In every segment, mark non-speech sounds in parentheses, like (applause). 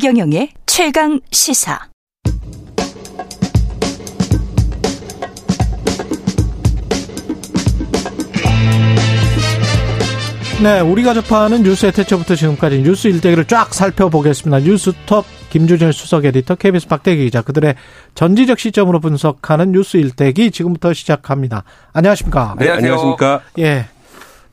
최경영의 최강 시사. 네, 우리가 접하는 뉴스의 태초부터 지금까지 뉴스 일대기를 쫙 살펴보겠습니다. 뉴스톱 김주진 수석 에디터, KBS 박대기 기자, 그들의 전지적 시점으로 분석하는 뉴스 일대기 지금부터 시작합니다. 안녕하십니까? 네, 안녕하십니까? 예.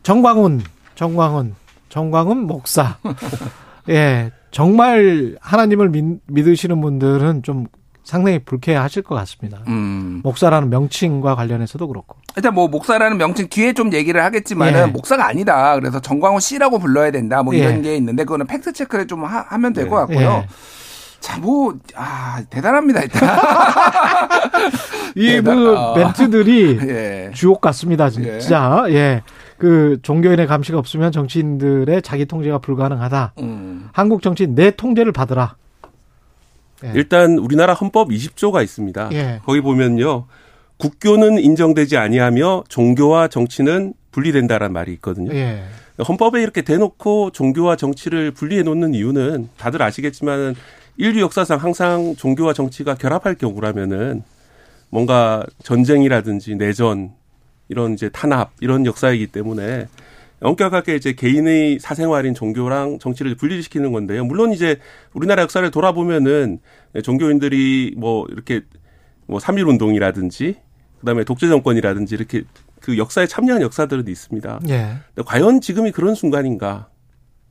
정광훈, 정광훈, 정광훈 목사. (laughs) 예. 정말 하나님을 믿, 믿으시는 분들은 좀 상당히 불쾌하실 것 같습니다. 음. 목사라는 명칭과 관련해서도 그렇고. 일단 뭐 목사라는 명칭 뒤에 좀 얘기를 하겠지만은 예. 목사가 아니다. 그래서 정광훈 씨라고 불러야 된다. 뭐 이런 예. 게 있는데 그거는 팩트 체크를 좀 하, 면 될것 예. 같고요. 예. 자, 뭐, 아, 대단합니다, 일단. (laughs) 이, 뭐, 멘트들이 (laughs) 예. 주옥 같습니다, 진짜. 예. 예. 그, 종교인의 감시가 없으면 정치인들의 자기 통제가 불가능하다. 음. 한국 정치인 내 통제를 받으라. 예. 일단 우리나라 헌법 20조가 있습니다. 예. 거기 보면요. 국교는 인정되지 아니하며 종교와 정치는 분리된다라는 말이 있거든요. 예. 헌법에 이렇게 대놓고 종교와 정치를 분리해 놓는 이유는 다들 아시겠지만 인류 역사상 항상 종교와 정치가 결합할 경우라면은 뭔가 전쟁이라든지 내전 이런 이제 탄압 이런 역사이기 때문에 엄격하게 이제 개인의 사생활인 종교랑 정치를 분리시키는 건데요. 물론 이제 우리나라 역사를 돌아보면은 종교인들이 뭐 이렇게 뭐 삼일 운동이라든지 그다음에 독재 정권이라든지 이렇게 그 역사에 참여한 역사들은 있습니다. 예. 과연 지금이 그런 순간인가?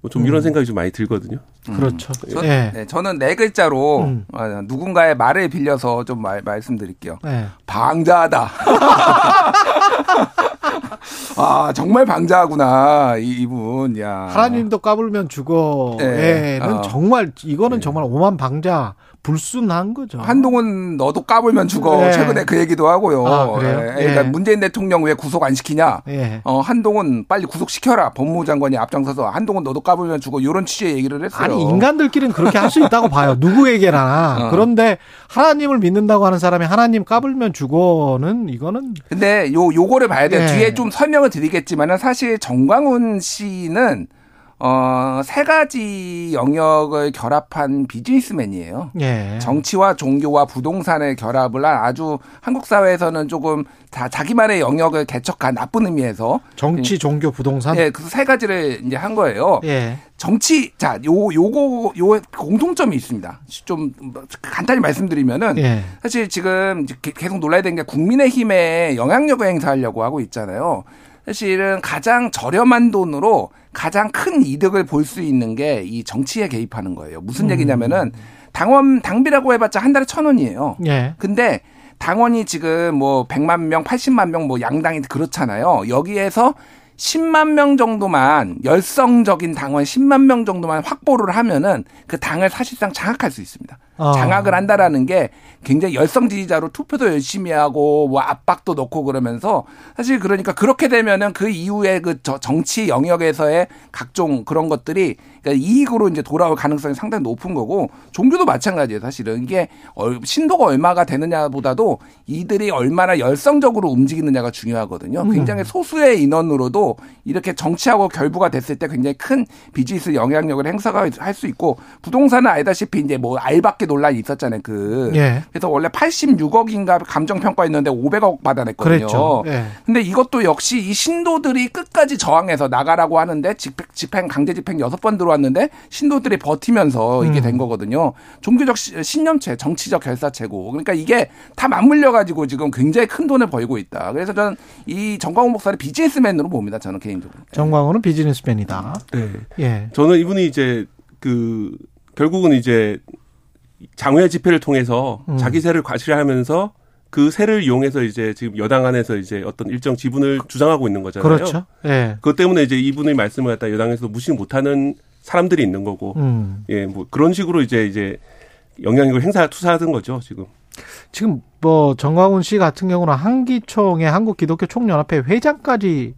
뭐좀 이런 음. 생각이 좀 많이 들거든요. 음. 그렇죠. 저, 예. 네, 저는 네 글자로 음. 아, 누군가의 말을 빌려서 좀 말, 말씀드릴게요. 예. 방자하다. (laughs) 아 정말 방자하구나 이, 이분. 야. 하나님도 까불면 죽어에는 네. 어. 정말 이거는 네. 정말 오만 방자 불순한 거죠. 한동훈 너도 까불면 죽어. 네. 최근에 그 얘기도 하고요. 아, 그래요? 네. 그러니까 네. 문재인 대통령 왜 구속 안 시키냐? 네. 어, 한동훈 빨리 구속 시켜라. 법무장관이 앞장서서 한동훈 너도 까불면 죽어. 이런 취지의 얘기를 했어요. 아니 인간들끼리는 그렇게 할 수 있다고 봐요. (laughs) 누구에게나. 어. 그런데 하나님을 믿는다고 하는 사람이 하나님 까불면 죽어는 이거는. 근데 요 요거를 봐야 돼요. 네. 뒤에 좀 설명을 드리겠지만은 사실 정광훈 씨는 어, 세 가지 영역을 결합한 비즈니스맨이에요. 예. 정치와 종교와 부동산을 결합을 한 아주 한국 사회에서는 조금 다 자기만의 영역을 개척한 나쁜 의미에서 정치, 종교, 부동산. 예, 그세 가지를 이제 한 거예요. 예. 정치, 자, 요, 요거, 요 공통점이 있습니다. 좀 간단히 말씀드리면은 예. 사실 지금 계속 놀라야 되는 게 국민의 힘에 영향력을 행사하려고 하고 있잖아요. 사실은 가장 저렴한 돈으로 가장 큰 이득을 볼 수 있는 게 이 정치에 개입하는 거예요. 무슨 음. 얘기냐면은 당원 당비라고 해봤자 한 달에 천 원이에요. 예. 근데 당원이 지금 뭐 100만 명, 80만 명 뭐 양당이 그렇잖아요. 여기에서 10만 명 정도만 열성적인 당원 10만 명 정도만 확보를 하면은 그 당을 사실상 장악할 수 있습니다. 어. 장악을 한다라는 게 굉장히 열성 지지자로 투표도 열심히 하고 뭐 압박도 넣고 그러면서 사실 그러니까 그렇게 되면은 그 이후에 그 정치 영역에서의 각종 그런 것들이 그러니까 이익으로 이제 돌아올 가능성이 상당히 높은 거고 종교도 마찬가지예요 사실은 이게 신도가 얼마가 되느냐보다도 이들이 얼마나 열성적으로 움직이느냐가 중요하거든요. 음. 굉장히 소수의 인원으로도 이렇게 정치하고 결부가 됐을 때 굉장히 큰 비즈니스 영향력을 행사가 할 수 있고 부동산은 알다시피 이제 뭐 알 박기 논란이 있었잖아요. 그 예. 그래서 원래 86억인가 감정 평가했는데 500억 받아냈거든요. 그랬죠. 예. 근데 이것도 역시 이 신도들이 끝까지 저항해서 나가라고 하는데 집행, 집행 강제 집행 6번 들어왔는데 신도들이 버티면서 이게 음. 된 거거든요. 종교적 신념체, 정치적 결사체고. 그러니까 이게 다 맞물려 가지고 지금 굉장히 큰 돈을 벌고 있다. 그래서 저는 이 정광훈 목사를 비즈니스맨으로 봅니다. 저는 개인적으로. 정광훈은 비즈니스맨이다. 네. 예. 저는 이분이 이제 그 결국은 이제 장외 집회를 통해서 음. 자기 세를 과시하면서 그 세를 이용해서 이제 지금 여당 안에서 이제 어떤 일정 지분을 주장하고 있는 거잖아요. 그렇죠. 예. 그것 때문에 이제 이분의 말씀을 갖다 여당에서 무시 못하는 사람들이 있는 거고, 음. 예, 뭐 그런 식으로 이제 이제 영향력을 행사 투사하던 거죠 지금. 지금 뭐 정광훈 씨 같은 경우는 한기총의 한국 기독교 총연합회 회장까지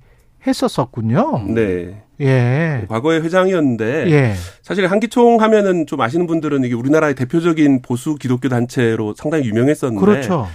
했었었군요. 네. 예. 과거에 회장이었는데 예. 사실 한기총 하면은 좀 아시는 분들은 이게 우리나라의 대표적인 보수 기독교 단체로 상당히 유명했었는데 그렇죠.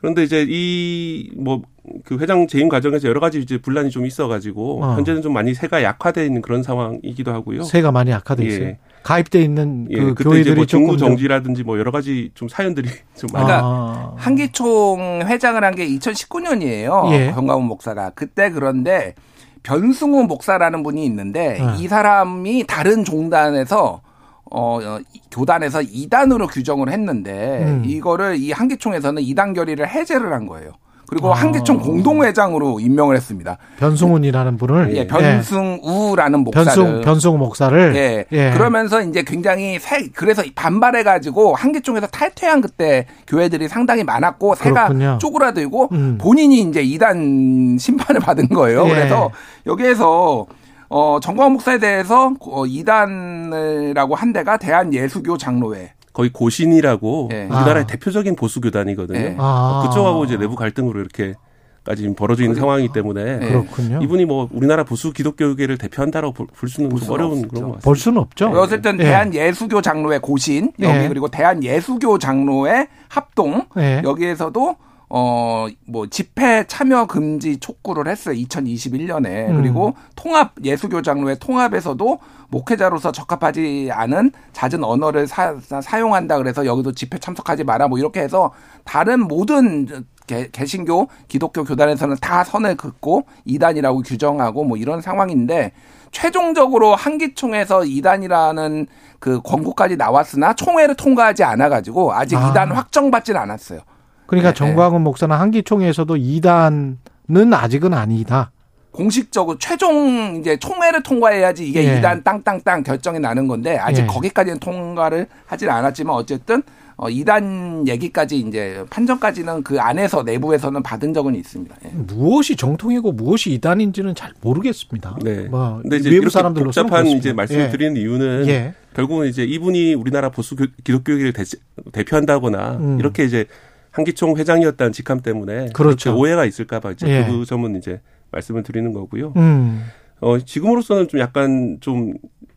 그런데 이제 이 뭐 그 회장 재임 과정에서 여러 가지 이제 분란이 좀 있어가지고 어. 현재는 좀 많이 세가 약화돼 있는 그런 상황이기도 하고요. 세가 많이 약화돼 있어요. 예. 가입돼 있는 그 예, 교회들이 뭐 정부 정지라든지 뭐 여러 가지 좀 사연들이 (laughs) 좀 그러니까 아. 한기총 회장을 한 게 2019년이에요. 예. 정광훈 목사가 그때 그런데 변승우 목사라는 분이 있는데 아. 이 사람이 다른 종단에서 어, 어 교단에서 2단으로 규정을 했는데 음. 이거를 이 한기총에서는 2단 결의를 해제를 한 거예요. 그리고 아. 한기총 공동회장으로 임명을 했습니다. 변승훈이라는 분을 예, 변승우라는 예. 목사를 변승 변승우 목사를 예. 예. 그러면서 이제 굉장히 새 그래서 반발해 가지고 한기총에서 탈퇴한 그때 교회들이 상당히 많았고 새가 그렇군요. 쪼그라들고 음. 본인이 이제 2단 심판을 (laughs) 받은 거예요. 예. 그래서 여기에서 어, 정광 목사에 대해서 어, 이단이라고 한 데가 대한예수교 장로회. 거의 고신이라고 네. 우리나라의 아. 대표적인 보수 교단이거든요. 네. 아. 그쪽하고 이제 내부 갈등으로 이렇게 까지 지벌어져 있는 상황이기 때문에 네. 그렇군요. 이분이 뭐 우리나라 보수 기독교계를 대표한다고 볼 수는 볼 좀 어려운 없죠. 그런 것 같습니다. 볼 수는 없죠. 어쨌든 네. 대한 예수교 장로회 고신 여기 네. 그리고 대한 예수교 장로회 합동 네. 여기에서도 어, 뭐, 집회 참여 금지 촉구를 했어요. 2021년에. 음. 그리고 통합, 예수교 장로회 통합에서도 목회자로서 적합하지 않은 잦은 언어를 사, 사용한다 그래서 여기도 집회 참석하지 마라 뭐 이렇게 해서 다른 모든 개, 개신교, 기독교 교단에서는 다 선을 긋고 이단이라고 규정하고 뭐 이런 상황인데 최종적으로 한기총에서 이단이라는 그 권고까지 나왔으나 총회를 통과하지 않아 가지고 아직 아. 이단 확정받지는 않았어요. 그러니까 네, 정광훈 네. 목사는 한기총에서도 2단은 아직은 아니다. 공식적으로 최종 이제 총회를 통과해야지 이게 예. 2단 땅땅땅 결정이 나는 건데 아직 예. 거기까지는 통과를 하질 않았지만 어쨌든 어 2단 얘기까지 이제 판정까지는 그 안에서 내부에서는 받은 적은 있습니다. 예. 무엇이 정통이고 무엇이 2단인지는 잘 모르겠습니다. 네. 뭐 근데 이제 외부 사람들로 복잡한 이제 말씀을 예. 드리는 이유는 예. 결국은 이제 이분이 우리나라 보수 기독교계를 대표한다거나 음. 이렇게 이제 한기총 회장이었다는 직함 때문에 그렇죠. 오해가 있을까 봐 이제 예. 그 점은 이제 말씀을 드리는 거고요. 음. 어, 지금으로서는 좀 약간 좀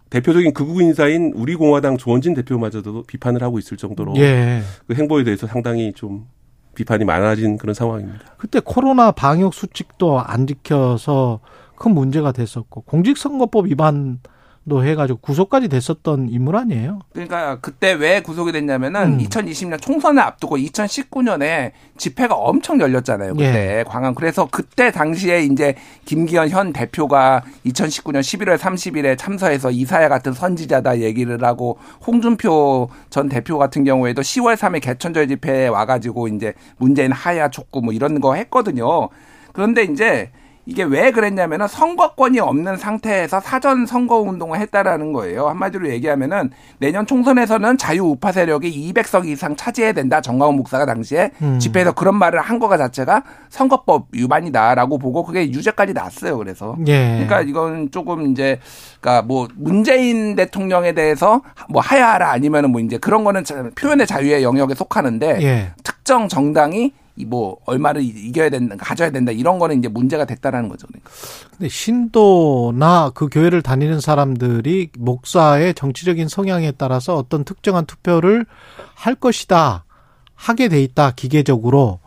대표적인 극우 인사인 우리 공화당 조원진 대표마저도 비판을 하고 있을 정도로 예. 그 행보에 대해서 상당히 좀 비판이 많아진 그런 상황입니다. 그때 코로나 방역 수칙도 안 지켜서 큰 문제가 됐었고 공직선거법 위반 도 해가지고 구속까지 됐었던 인물 아니에요? 그러니까 그때 왜 구속이 됐냐면은 음. 2020년 총선을 앞두고 2019년에 집회가 엄청 열렸잖아요. 그때 예. 광안 그래서 그때 당시에 이제 김기현 현 대표가 2019년 11월 30일에 참서해서 이사야 같은 선지자다 얘기를 하고 홍준표 전 대표 같은 경우에도 10월 3일 개천절 집회에 와가지고 이제 문재인 하야 촉구 뭐 이런 거 했거든요. 그런데 이제 이게 왜 그랬냐면은 선거권이 없는 상태에서 사전 선거 운동을 했다라는 거예요. 한마디로 얘기하면은 내년 총선에서는 자유 우파 세력이 200석 이상 차지해야 된다. 정광훈 목사가 당시에 음. 집회에서 그런 말을 한 거가 자체가 선거법 위반이다라고 보고 그게 유죄까지 났어요. 그래서 예. 그러니까 이건 조금 이제 그러니까 뭐 문재인 대통령에 대해서 뭐 하야하라 아니면은 뭐 이제 그런 거는 표현의 자유의 영역에 속하는데 예. 특정 정당이 뭐 얼마를 이겨야 된다, 가져야 된다 이런 거는 이제 문제가 됐다라는 거죠. 그러니까. 근데 신도나 그 교회를 다니는 사람들이 목사의 정치적인 성향에 따라서 어떤 특정한 투표를 할 것이다 하게 돼 있다 기계적으로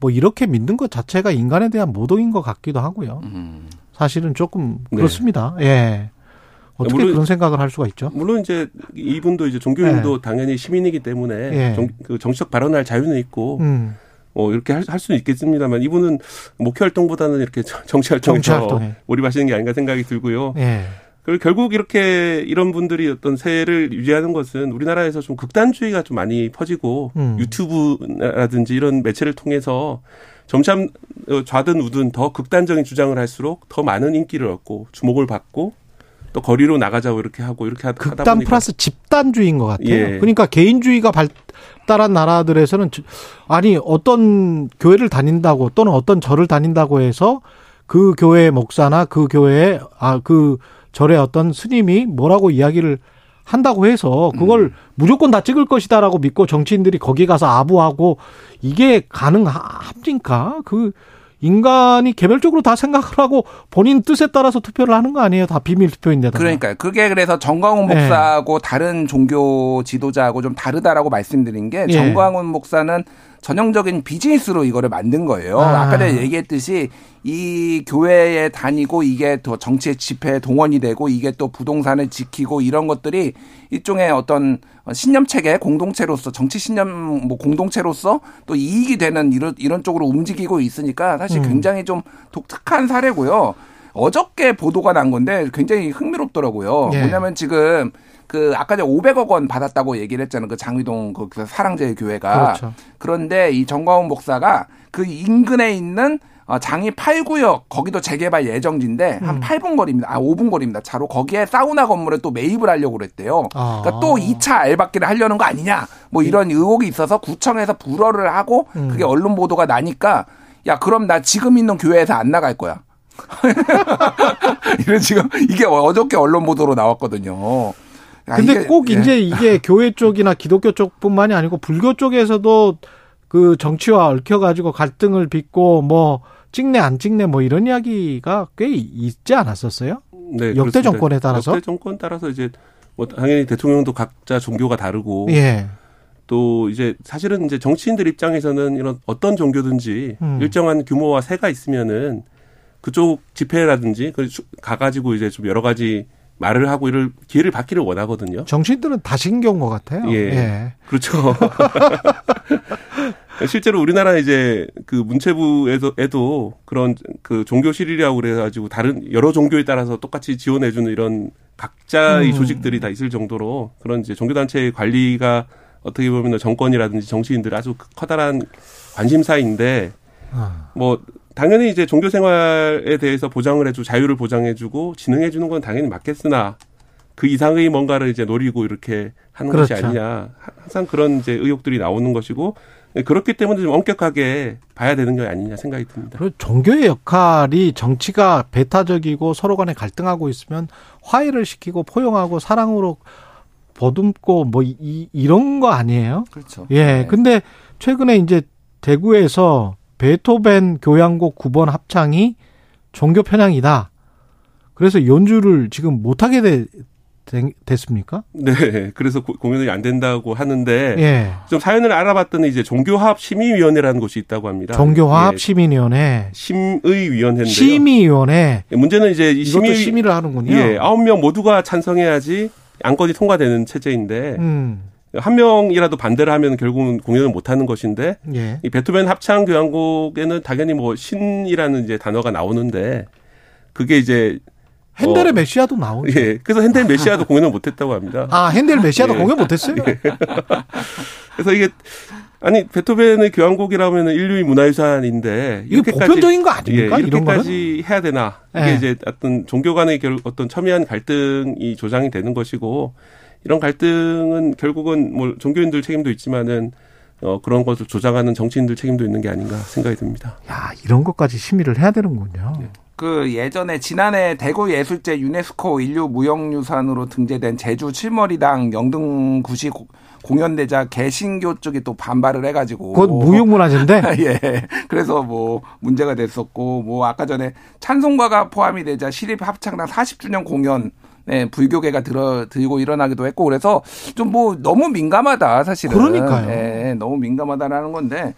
뭐 이렇게 믿는 것 자체가 인간에 대한 모독인 것 같기도 하고요. 음. 사실은 조금 네. 그렇습니다. 네. 예. 어떻게 물론, 그런 생각을 할 수가 있죠? 물론 이제 이분도 이제 종교인도 네. 당연히 시민이기 때문에 네. 정, 그 정치적 발언할 자유는 있고 음. 어, 이렇게 할, 할 수는 있겠습니다만 이분은 목회 활동보다는 이렇게 정치 활동에 정치 몰입하시는 게 아닌가 생각이 들고요. 예. 그리고 결국 이렇게 이런 분들이 어떤 세를 유지하는 것은 우리나라에서 좀 극단주의가 좀 많이 퍼지고 음. 유튜브라든지 이런 매체를 통해서 점차 좌든 우든 더 극단적인 주장을 할수록 더 많은 인기를 얻고 주목을 받고 또 거리로 나가자고 이렇게 하고 이렇게 하다 극단 보니까 플러스 집단주의인 것 같아요. 예. 그러니까 개인주의가 발달한 나라들에서는 아니 어떤 교회를 다닌다고 또는 어떤 절을 다닌다고 해서 그 교회 목사나 그 교회 아그 절의 어떤 스님이 뭐라고 이야기를 한다고 해서 그걸 음. 무조건 다 찍을 것이다라고 믿고 정치인들이 거기 가서 아부하고 이게 가능합니까? 그 인간이 개별적으로 다 생각을 하고 본인 뜻에 따라서 투표를 하는 거 아니에요? 다 비밀 투표인데다. 그러니까요. 그게 그래서 정광훈 네. 목사하고 네. 다른 종교 지도자하고 좀 다르다라고 말씀드린 게 예. 정광훈 목사는 전형적인 비즈니스로 이거를 만든 거예요. 아. 까 전에 얘기했듯이 이 교회에 다니고 이게 더 정치 집회 동원이 되고 이게 또 부동산을 지키고 이런 것들이 일종의 어떤 신념 체계 공동체로서 정치 신념 뭐 공동체로서 또 이익이 되는 이런 이런 쪽으로 움직이고 있으니까 사실 음. 굉장히 좀 독특한 사례고요. 어저께 보도가 난 건데 굉장히 흥미롭더라고요. 예. 뭐냐면 지금 그 아까 전에 500억 원 받았다고 얘기를 했잖아요. 그 장위동 그 사랑제 교회가. 그렇죠. 그런데 이 정광훈 목사가 그 인근에 있는 어, 장이 8구역 거기도 재개발 예정지인데 한 8분 음. 거리입니다. 아 5분 거리입니다. 차로 거기에 사우나 건물에 또 매입을 하려고 그랬대요. 아. 그러니까 또 2차 알바끼를 하려는 거 아니냐. 뭐 예. 이런 의혹이 있어서 구청에서 불허를 하고 음. 그게 언론 보도가 나니까 야 그럼 나 지금 있는 교회에서 안 나갈 거야. (laughs) 이런 지금 이게 어저께 언론 보도로 나왔거든요. 야, 근데 이게, 꼭 예. 이제 이게 (laughs) 교회 쪽이나 기독교 쪽뿐만이 아니고 불교 쪽에서도 그 정치와 얽혀가지고 갈등을 빚고 뭐 찍네 안 찍네 뭐 이런 이야기가 꽤 있지 않았었어요? 네, 역대 그렇습니다. 정권에 따라서 역대 정권 따라서 이제 뭐 당연히 대통령도 각자 종교가 다르고 예. 또 이제 사실은 이제 정치인들 입장에서는 이런 어떤 종교든지 음. 일정한 규모와 세가 있으면은 그쪽 집회라든지 그 가가지고 이제 좀 여러 가지 말을 하고 이럴 기회를 받기를 원하거든요. 정치인들은 다 신경 것 같아요. 예. 예. 그렇죠. (laughs) 실제로 우리나라 이제 그 문체부에도 그런 그 종교 실이라고 그래가지고 다른 여러 종교에 따라서 똑같이 지원해주는 이런 각자의 음. 조직들이 다 있을 정도로 그런 이제 종교단체의 관리가 어떻게 보면 정권이라든지 정치인들 아주 커다란 관심사인데 아. 뭐 당연히 이제 종교 생활에 대해서 보장을 해주고 자유를 보장해주고 진흥해주는 건 당연히 맞겠으나 그 이상의 뭔가를 이제 노리고 이렇게 하는 그렇죠. 것이 아니냐 항상 그런 이제 의혹들이 나오는 것이고 그렇기 때문에 좀 엄격하게 봐야 되는 게 아니냐 생각이 듭니다. 그리고 종교의 역할이 정치가 배타적이고 서로 간에 갈등하고 있으면 화해를 시키고 포용하고 사랑으로 보듬고 뭐 이, 이런 거 아니에요? 그렇죠. 예. 네. 근데 최근에 이제 대구에서 베토벤 교향곡 9번 합창이 종교 편향이다. 그래서 연주를 지금 못하게 돼, 됐습니까? 네, 그래서 공연이 안 된다고 하는데 예. 좀 사연을 알아봤더니 이제 종교화합 심의위원회라는 곳이 있다고 합니다. 종교화합 예. 심의위원회. 심의위원회인데요. 심의위원회. 예, 문제는 이제 이 심의 심의를 하는군요. 예, 아홉 명 모두가 찬성해야지 안건이 통과되는 체제인데 음. 한 명이라도 반대를 하면 결국은 공연을 못 하는 것인데 예. 이 베토벤 합창 교향곡에는 당연히 뭐 신이라는 이제 단어가 나오는데 그게 이제 핸델의 어, 메시아도 나오죠. 예. 그래서 핸델 메시아도 공연을 못 했다고 합니다. 아, 핸델 메시아도 예. 공연 못 했어요? 예. 그래서 이게 아니 베토벤의 교향곡이라면 인류의 문화유산인데 이게 보편적인 거 아닙니까? 예, 이렇게까지 해야 되나? 이게 예. 이제 어떤 종교 간의 결, 어떤 첨예한 갈등이 조장이 되는 것이고 이런 갈등은 결국은 뭐 종교인들 책임도 있지만은 어, 그런 것을 조장하는 정치인들 책임도 있는 게 아닌가 생각이 듭니다. 야, 이런 것까지 심의를 해야 되는군요. 네. 그 예전에 지난해 대구 예술제 유네스코 인류 무형유산으로 등재된 제주 칠머리당 영등구시 공연대자 개신교 쪽이 또 반발을 해가지고 그건 무형문화재인데 (laughs) 예 그래서 뭐 문제가 됐었고 뭐 아까 전에 찬송가가 포함이 되자 시립 합창단 40주년 공연 네, 불교계가 들어 들고 일어나기도 했고 그래서 좀 뭐 너무 민감하다 사실은. 그러니까요. 네, 너무 민감하다라는 건데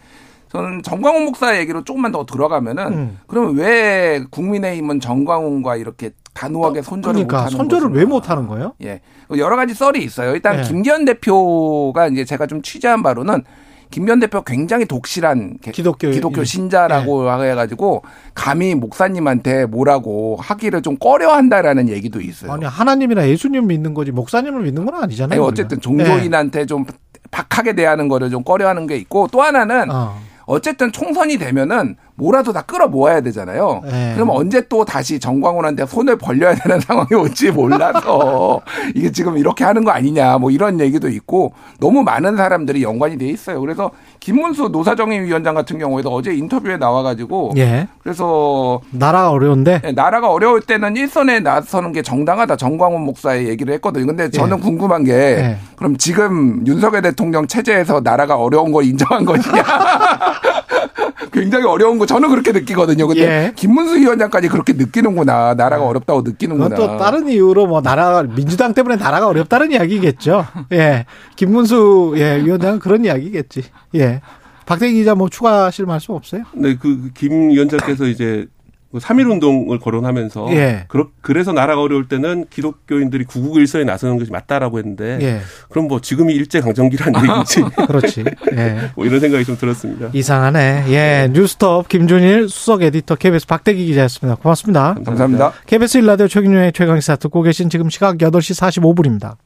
저는 정광훈 목사 얘기로 조금만 더 들어가면은 음. 그러면 왜 국민의힘은 정광훈과 이렇게 단호하게 손절을 그러니까 못하는 손절을 왜 못하는 거예요? 예, 여러 가지 썰이 있어요. 일단 예. 김기현 대표가 이제 제가 좀 취재한 바로는 김변 대표 굉장히 독실한 기독교, 기독교 신자라고 네. 해가지고 감히 목사님한테 뭐라고 하기를 좀 꺼려한다라는 얘기도 있어요. 아니 하나님이나 예수님 믿는 거지 목사님을 믿는 건 아니잖아요. 아니, 어쨌든 종교인한테 네. 좀 박하게 대하는 거를 좀 꺼려하는 게 있고 또 하나는 어. 어쨌든 총선이 되면은 뭐라도 다 끌어 모아야 되잖아요. 네. 그럼 언제 또 다시 정광훈한테 손을 벌려야 되는 (laughs) 상황이 올지 몰라서 이게 지금 이렇게 하는 거 아니냐 뭐 이런 얘기도 있고 너무 많은 사람들이 연관이 돼 있어요. 그래서 김문수 노사정의 위원장 같은 경우에도 어제 인터뷰에 나와가지고 예. 그래서 나라가 어려운데 네, 나라가 어려울 때는 일선에 나서는 게 정당하다 정광훈 목사의 얘기를 했거든요. 근데 저는 예. 궁금한 게 예. 그럼 지금 윤석열 대통령 체제에서 나라가 어려운 걸 인정한 것이냐? (laughs) (laughs) 굉장히 어려운 거 저는 그렇게 느끼거든요. 근데 예. 김문수 위원장까지 그렇게 느끼는구나. 나라가 네. 어렵다고 느끼는구나. 또 다른 이유로 뭐 나라 민주당 때문에 나라가 어렵다는 이야기겠죠. 예. 김문수 예, 위원장은 그런 이야기겠지. 예. 박대기 기자 뭐 추가하실 말씀 없어요? 네, 그 김 위원장께서 이제 3.1그 운동을 거론하면서 예. 그래서 나라가 어려울 때는 기독교인들이 구국 일서에 나서는 것이 맞다라고 했는데 예. 그럼 뭐 지금이 일제 강점기라는 얘기지. (laughs) 그렇지. 예. 뭐 이런 생각이 좀 들었습니다. 이상하네. 예. 뉴스톱 김준일 수석 에디터 KBS 박대기 기자였습니다. 고맙습니다. 감사합니다. KBS 일라디오 최경영의 최강시사 듣고 계신 지금 시각 8시 45분입니다.